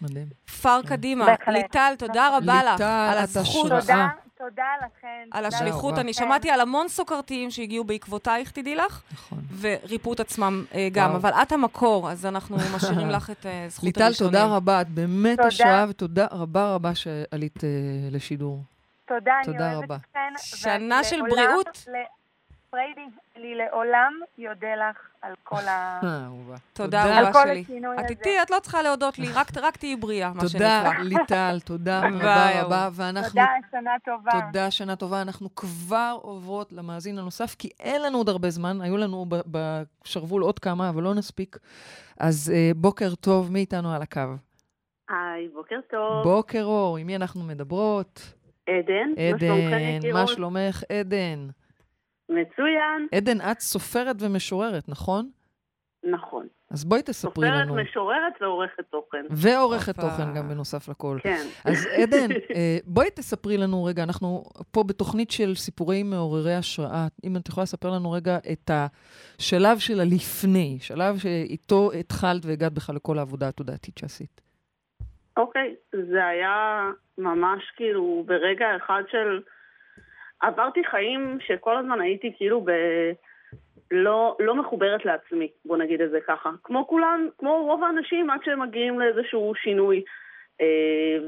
מדהים. בפאר קדימה. ליטל, תודה רבה לך על הזכות. תודה, תודה לכן. על תודה השליחות. אני שמעתי על המון סוכרתיים שהגיעו בעקבותייך, תדעי לך, נכון. וריפו את עצמם אה, גם, וואו. אבל את המקור, אז אנחנו משאירים לך את אה, זכות ליטל, הראשונים. תודה רבה, את באמת תודה. השראה, ותודה רבה רבה שעלית אה, לשידור. תודה, אני תודה אוהבת רבה. אתכן. שנה של בריאות. ל- פריידי, אני לעולם יודה לך על כל ה... אה, אהובה. תודה על רבה כל שלי. השינוי את הזה. איתי, את לא צריכה להודות לי, רק רק תהיי בריאה, מה תודה, שנקרא. ליטל, תודה רבה. רבה, ואנחנו... תודה, שנה טובה. תודה, שנה טובה. אנחנו כבר עוברות למאזין הנוסף, כי אין לנו עוד הרבה זמן. היו לנו בשרוול עוד כמה, אבל לא נספיק. אז אה, בוקר טוב, מי איתנו על הקו? היי, בוקר טוב. בוקר אור, עם מי אנחנו מדברות? עדן, עדן? מה שלומך? עדן. מצוין, עדן, את סופרת ומשוררת, נכון? נכון. אז בואי תספרי סופרת, לנו. משוררת ועורכת תוכן. ועורכת. תוכן גם בנוסף לכל. כן. אז עדן, אה, בואי תספרי לנו רגע, אנחנו פה בתוכנית של סיפורים מעוררי השראה. אם את יכולה לספר לנו רגע את השלב של הלפני, שלב שאיתו התחלת והגעת בכלל לכל העבודה התודעתית שעשית. אוקיי, זה היה ממש כאילו ברגע אחד של... עברתי חיים שכל הזמן הייתי כאילו ב... לא, לא מחוברת לעצמי, בוא נגיד את זה ככה. כמו כולן, כמו רוב האנשים עד שהם מגיעים לאיזשהו שינוי. אה,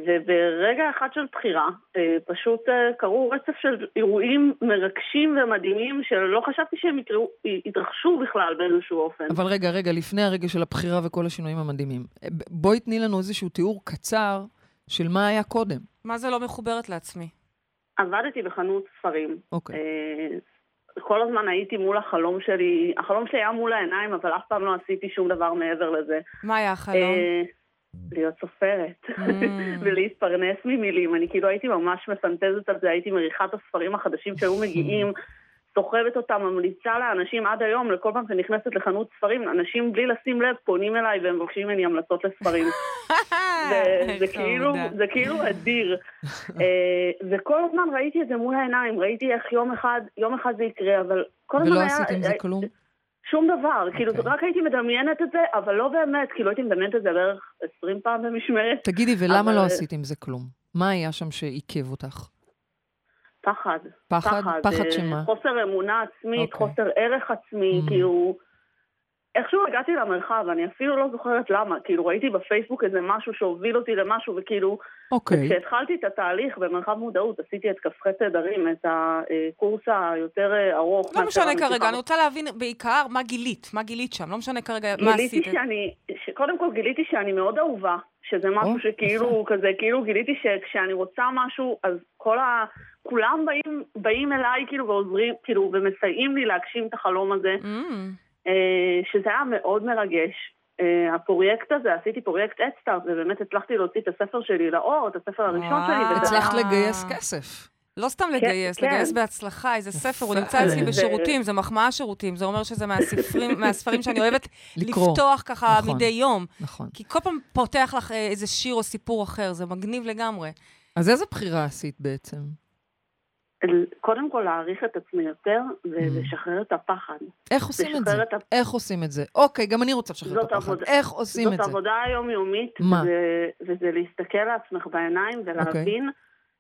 וברגע אחד של בחירה, אה, פשוט אה, קרו רצף של אירועים מרגשים ומדהימים שלא חשבתי שהם יתרחשו בכלל באיזשהו אופן. אבל רגע, רגע, לפני הרגע של הבחירה וכל השינויים המדהימים, בואי תני לנו איזשהו תיאור קצר של מה היה קודם. מה זה לא מחוברת לעצמי? עבדתי בחנות ספרים. אוקיי. אה, כל הזמן הייתי מול החלום שלי, החלום שלי היה מול העיניים, אבל אף פעם לא עשיתי שום דבר מעבר לזה. מה היה החלום? אה, להיות סופרת, Mm. ולהתפרנס ממילים. אני כאילו הייתי ממש מפנטזת על זה, הייתי מריחה את הספרים החדשים שהיו מגיעים, סוחבת אותם, ממליצה לאנשים עד היום, לכל פעם שנכנסת לחנות ספרים, אנשים בלי לשים לב פונים אליי והם מבקשים ממני המלצות לספרים. זה, זה, איך כאילו. זה כאילו אדיר. אה, וכל הזמן ראיתי את זה מול העיניים, ראיתי איך יום אחד, יום אחד זה יקרה, אבל כל הזמן ולא היה... עשית עם זה אה, כלום? שום דבר, כאילו אוקיי. רק הייתי מדמיינת את זה, אבל לא באמת, כאילו הייתי מדמיינת את זה בערך 20 פעם במשמרת. תגידי, ולמה אבל- לא עשית עם זה כלום? מה היה שם שעיכב אותך? פחד. פחד? פחד אה, שמה? חוסר אמונה עצמית, אוקיי. חוסר ערך עצמי, Mm. כאילו... איכשהו הגעתי למרחב, אני אפילו לא זוכרת למה, כאילו ראיתי בפייסבוק איזה משהו שהוביל אותי למשהו, וכאילו, אוקיי. כשהתחלתי את התהליך במרחב מודעות, עשיתי את כ"ח תדרים, את הקורס היותר אה, ארוך. לא משנה כרגע, אני רוצה להבין בעיקר מה גילית, מה גילית שם, לא משנה כרגע מה עשית. גיליתי שאני, ש- קודם כל גיליתי שאני מאוד אהובה, שזה משהו או, שכאילו, כזה, כאילו גיליתי שכשאני רוצה משהו, אז כל ה... כולם באים, באים אליי כאילו ועוזרים, כאילו, ומסייעים לי להגשים את החלום הזה, Mm. אה, שזה היה מאוד מרגש. אה, הפרויקט הזה, עשיתי פרויקט אדסטארט, ובאמת הצלחתי להוציא את הספר שלי לאור, את הספר הראשון וואו. שלי. וזה- הצלחת אה. לגייס כסף. לא סתם לגייס, כן. לגייס בהצלחה, איזה ספר, הוא. נמצא אצלי זה- בשירותים, זה מחמאה שירותים, זה אומר שזה מהספרים, מהספרים שאני אוהבת לקרוא. לפתוח ככה נכון. מדי יום. נכון. כי כל פעם פותח לך אה, איזה שיר או סיפור אחר, זה מגניב לגמרי. אז איזה בחירה עשית בעצם? קודם כל להעריך את עצמי יותר ולשחרר את הפחד. איך עושים את זה? את איך עושים את זה? אוקיי, גם אני רוצה לשחרר את זאת הפחד. עבודה- איך עושים זאת את זה? עבודה יומיומית? וזה, וזה להסתכל לעצמך בעיניים אוקיי. ולהבין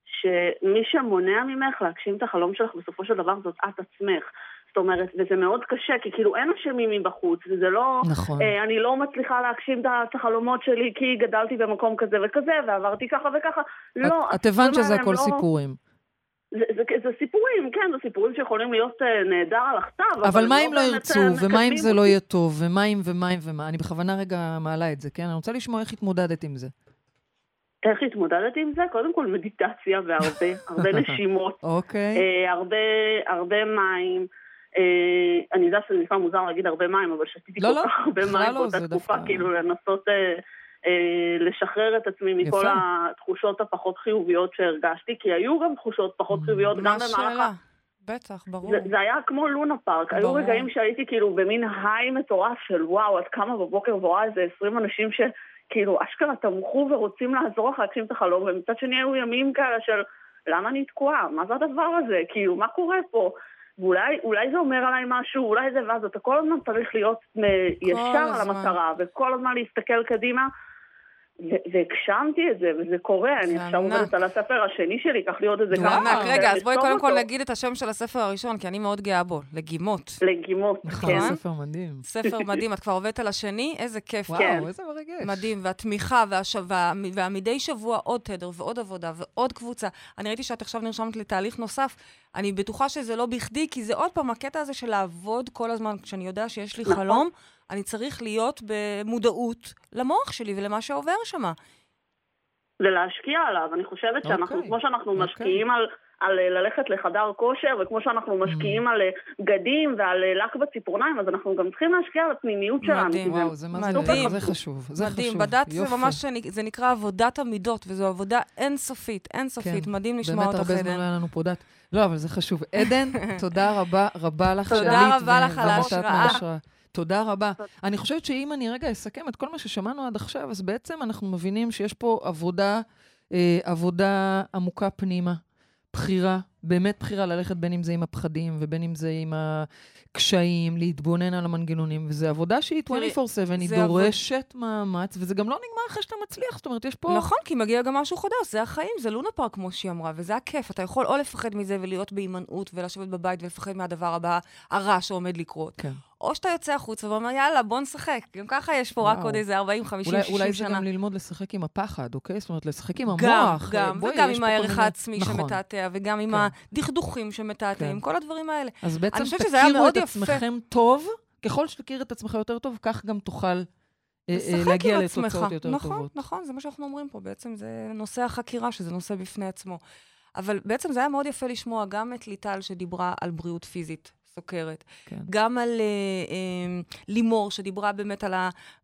שמי שמונע ממך להגשים את החלום שלך בסופו של דבר זאת את עצמך. זאת אומרת, וזה מאוד קשה, כי כאילו אין אשמים מבחוץ, וזה לא... נכון. אה, אני לא מצליחה להגשים את החלומות שלי כי גדלתי במקום כזה וכזה, ועברתי ככה וככה. לא, את- את הבנת שזה הכל לא- סיפורים. זה, זה, זה סיפורים, כן, זה סיפורים שיכולים להיות אה, נהדר על הכתב, אבל הם מה אם לא באמת, ירצו, אה, ומה אם זה לא. יהיה טוב, ומה אם ומה אם ומה? אני בכוונה רגע מעלה את זה, כן? אני רוצה לשמוע איך התמודדת עם זה. איך התמודדתי עם זה? קודם כל מדיטציה והרבה, הרבה נשימות. אוקיי. אה, הרבה, הרבה מים. אה, אני יודעת שזה נשמע מוזר להגיד הרבה מים, אבל שתיתי לא, כל לא, כך הרבה מים לא, באותה זה תקופה, דווקא- כאילו לנסות אה, אה, לשחרר את עצמי מכל יפה. התחושות הפחות חיוביות שהרגשתי, כי היו גם תחושות פחות. חיוביות גם מה במהלך השאלה? בטח, ברור. זה, זה היה כמו לונה פארק, היו ברור. רגעים שהייתי כאילו במין היי מטורף של וואו, עד כמה בבוקר ורואה איזה 20 אנשים שכאילו אשכרה תמכו ורוצים לעזור לך להגשים את החלום, ומצד שני היו ימים כאלה של למה אני תקועה? מה זה הדבר הזה? כאילו, מה קורה פה? ואולי אולי זה אומר עליי משהו, אולי זה, ואז אתה כל הזמן צריך להיות אה, ישר על. המטרה, וכל הזמן להסתכל קדימה. והגשמתי את זה, וזה קורה. אני עכשיו. עובדת על הספר השני שלי, ייקח לי עוד איזה זה כמה... ענק. רגע, אז בואי קודם כל. נגיד את השם של הספר הראשון, כי אני מאוד גאה בו, לגימות. לגימות, נכון, כן. ספר מדהים. ספר מדהים, את כבר עובדת על השני? איזה כיף. כן. וואו, איזה מרגש. מדהים, והתמיכה. והמדי שבוע עוד תדר ועוד עבודה ועוד קבוצה. אני ראיתי שאת עכשיו נרשמת לתהליך נוסף. אני בטוחה שזה לא בכדי, כי זה עוד פעם הקטע הזה של לעבוד כל הזמן. כשאני יודע שיש לי נכון. חלום, אני צריך להיות במודעות למוח שלי ולמה שעובר שם. ולהשקיע עליו. אני חושבת שאנחנו, אוקיי, כמו שאנחנו אוקיי. משקיעים על, על אה, ללכת לחדר כושר, וכמו שאנחנו משקיעים על אה, בגדים ועל אה, לק בציפורניים, אז אנחנו גם צריכים להשקיע על הפנימיות שלנו. מדהים. זה- וואו, זה מה זה, מדהים. זה חשוב, זה חשוב. מדהים, בדת זה יופי. ממש, שנ- זה נקרא עבודת המידות, וזו עבודה אינסופית, אינסופית. כן. מדהים לשמוע באמת אותך, הרבה זמן לא עדן. היה לנו פה דת. לא, אבל זה חשוב. עדן, תודה רבה רבה לך, תודה שעלית רבה לך על ההשראה. תודה רבה. אני חושבת שאם אני רגע אסכם את כל מה ששמענו עד עכשיו, אז בעצם אנחנו מבינים שיש פה עבודה, אה, עבודה עמוקה פנימה, בחירה, באמת בחירה ללכת בין אם זה עם הפחדים ובין אם זה עם הקשיים, להתבונן על המנגנונים, וזו עבודה שהיא 24/7, היא זה עבוד- דורשת מאמץ, וזה גם לא נגמר אחרי שאתה מצליח, זאת אומרת, יש פה... נכון, כי מגיע גם משהו חדש, זה החיים, זה לונה פארק, כמו שהיא אמרה, וזה הכיף. אתה יכול או לפחד מזה ולהיות בהימנעות ולשבת בבית ולפחד מהדבר הבא, הרע שעומד לקרות. כן. או שאתה יוצא החוצה ואומר, יאללה, בוא נשחק. גם ככה יש פה רק וואו. עוד איזה 40, 50, אולי, 60 אולי זה שנה. גם ללמוד לשחק עם הפחד, אוקיי? זאת אומרת, לשחק עם גם, המוח. גם, בואי, וגם עם הערך העצמי נכון. שמתעתע, וגם עם כן. הדכדוכים שמתעתעים, כן. כל הדברים האלה. אז בעצם תכירו את יפה. עצמכם טוב, ככל שתכיר את עצמך יותר טוב, כך גם תוכל אה, אה, להגיע. לתוצאות יותר נכון, טובות. נכון, זה מה שאנחנו אומרים פה. בעצם זה נושא החקירה, שזה נושא בפני עצמו. אבל בעצם זה היה מאוד יפה לשמוע גם את ליטל שדיברה על בריאות פיזית, סוכרת. כן. גם על אה, אה, לימור, שדיברה באמת על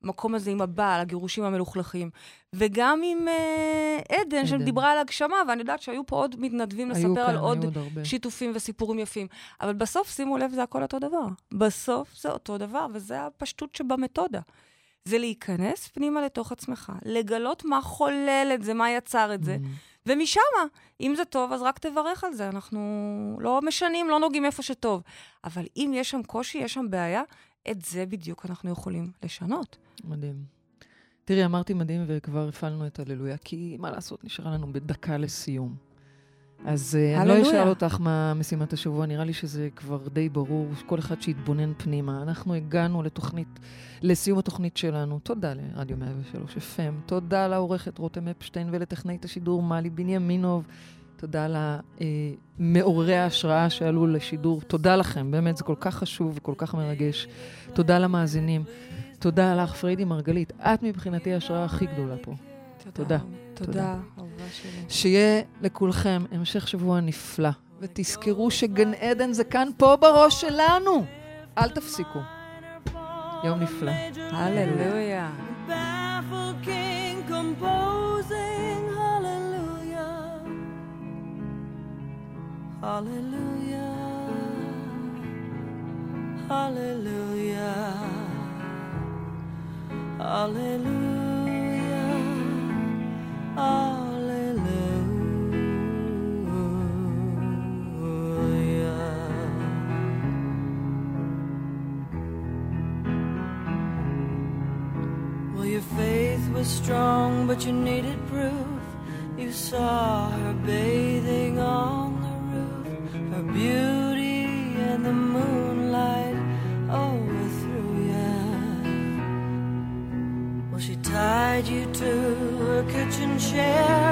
המקום הזה עם הבעל, הגירושים המלוכלכים. וגם עם אה, עדן, עדן. שדיברה על הגשמה, ואני יודעת שהיו פה עוד מתנדבים לספר כאן, על עוד עוד הרבה. שיתופים וסיפורים יפים. אבל בסוף, שימו לב, זה הכל אותו דבר. בסוף זה אותו דבר, וזה הפשטות שבמתודה. זה להיכנס פנימה לתוך עצמך, לגלות מה חולל את זה, מה יצר את זה, Mm. ומשם, אם זה טוב, אז רק תברך על זה. אנחנו לא משנים, לא נוגעים איפה שטוב. אבל אם יש שם קושי, יש שם בעיה, את זה בדיוק אנחנו יכולים לשנות. מדהים. תראי, אמרתי מדהים וכבר הפעלנו את הללויה, כי מה לעשות, נשארה לנו בדקה לסיום. אז אה, אני לא. אשאל אותך מה משימת השבוע, נראה לי שזה כבר די ברור, כל אחד שיתבונן פנימה. אנחנו הגענו לתוכנית, לסיום התוכנית שלנו. תודה לרדיו 103 FM, תודה לעורכת רותם אפשטיין ולטכנאית השידור מלי בנימינוב. תודה למעוררי ההשראה שעלו לשידור. תודה לכם, באמת, זה כל כך חשוב וכל כך מרגש. תודה למאזינים. תודה לך, פריידי מרגלית. את מבחינתי ההשראה הכי גדולה פה. תודה. תודה. תודה, אהובה שלי. שיהיה לכולכם המשך שבוע נפלא, ותזכרו שגן עדן זה כאן פה בראש שלנו. אל תפסיקו. יום נפלא. הללויה. hallelujah hallelujah hallelujah strong, but you needed proof. You saw her bathing on the roof, her beauty and the moonlight oh, overthrew you. Well, she tied you to her kitchen chair.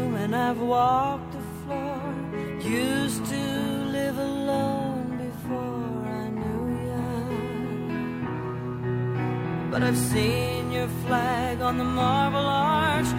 Room and I've walked the floor. Used to live alone before I knew ya. But I've seen your flag on the marble arch.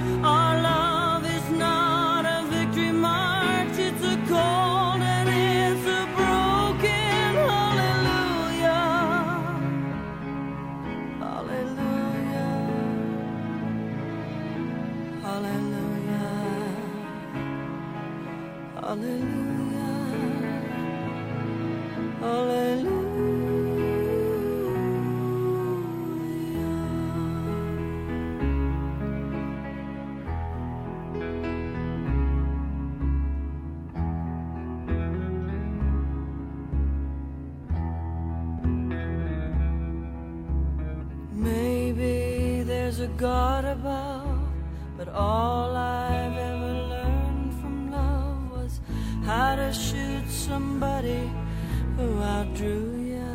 Outdrew ya.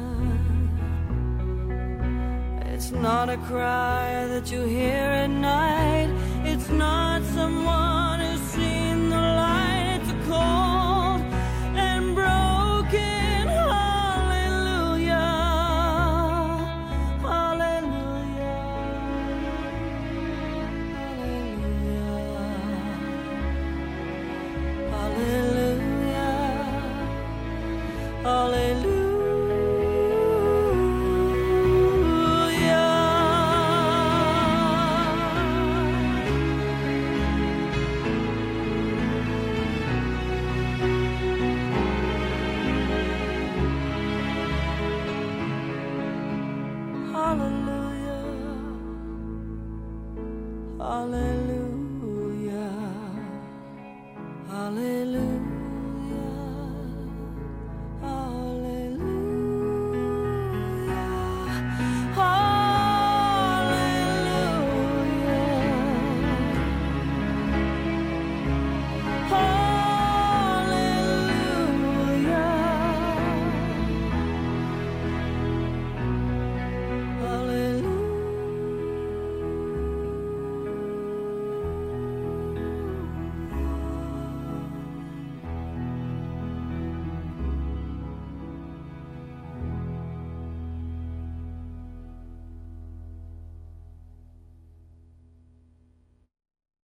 It's not a cry that you hear at night. It's not someone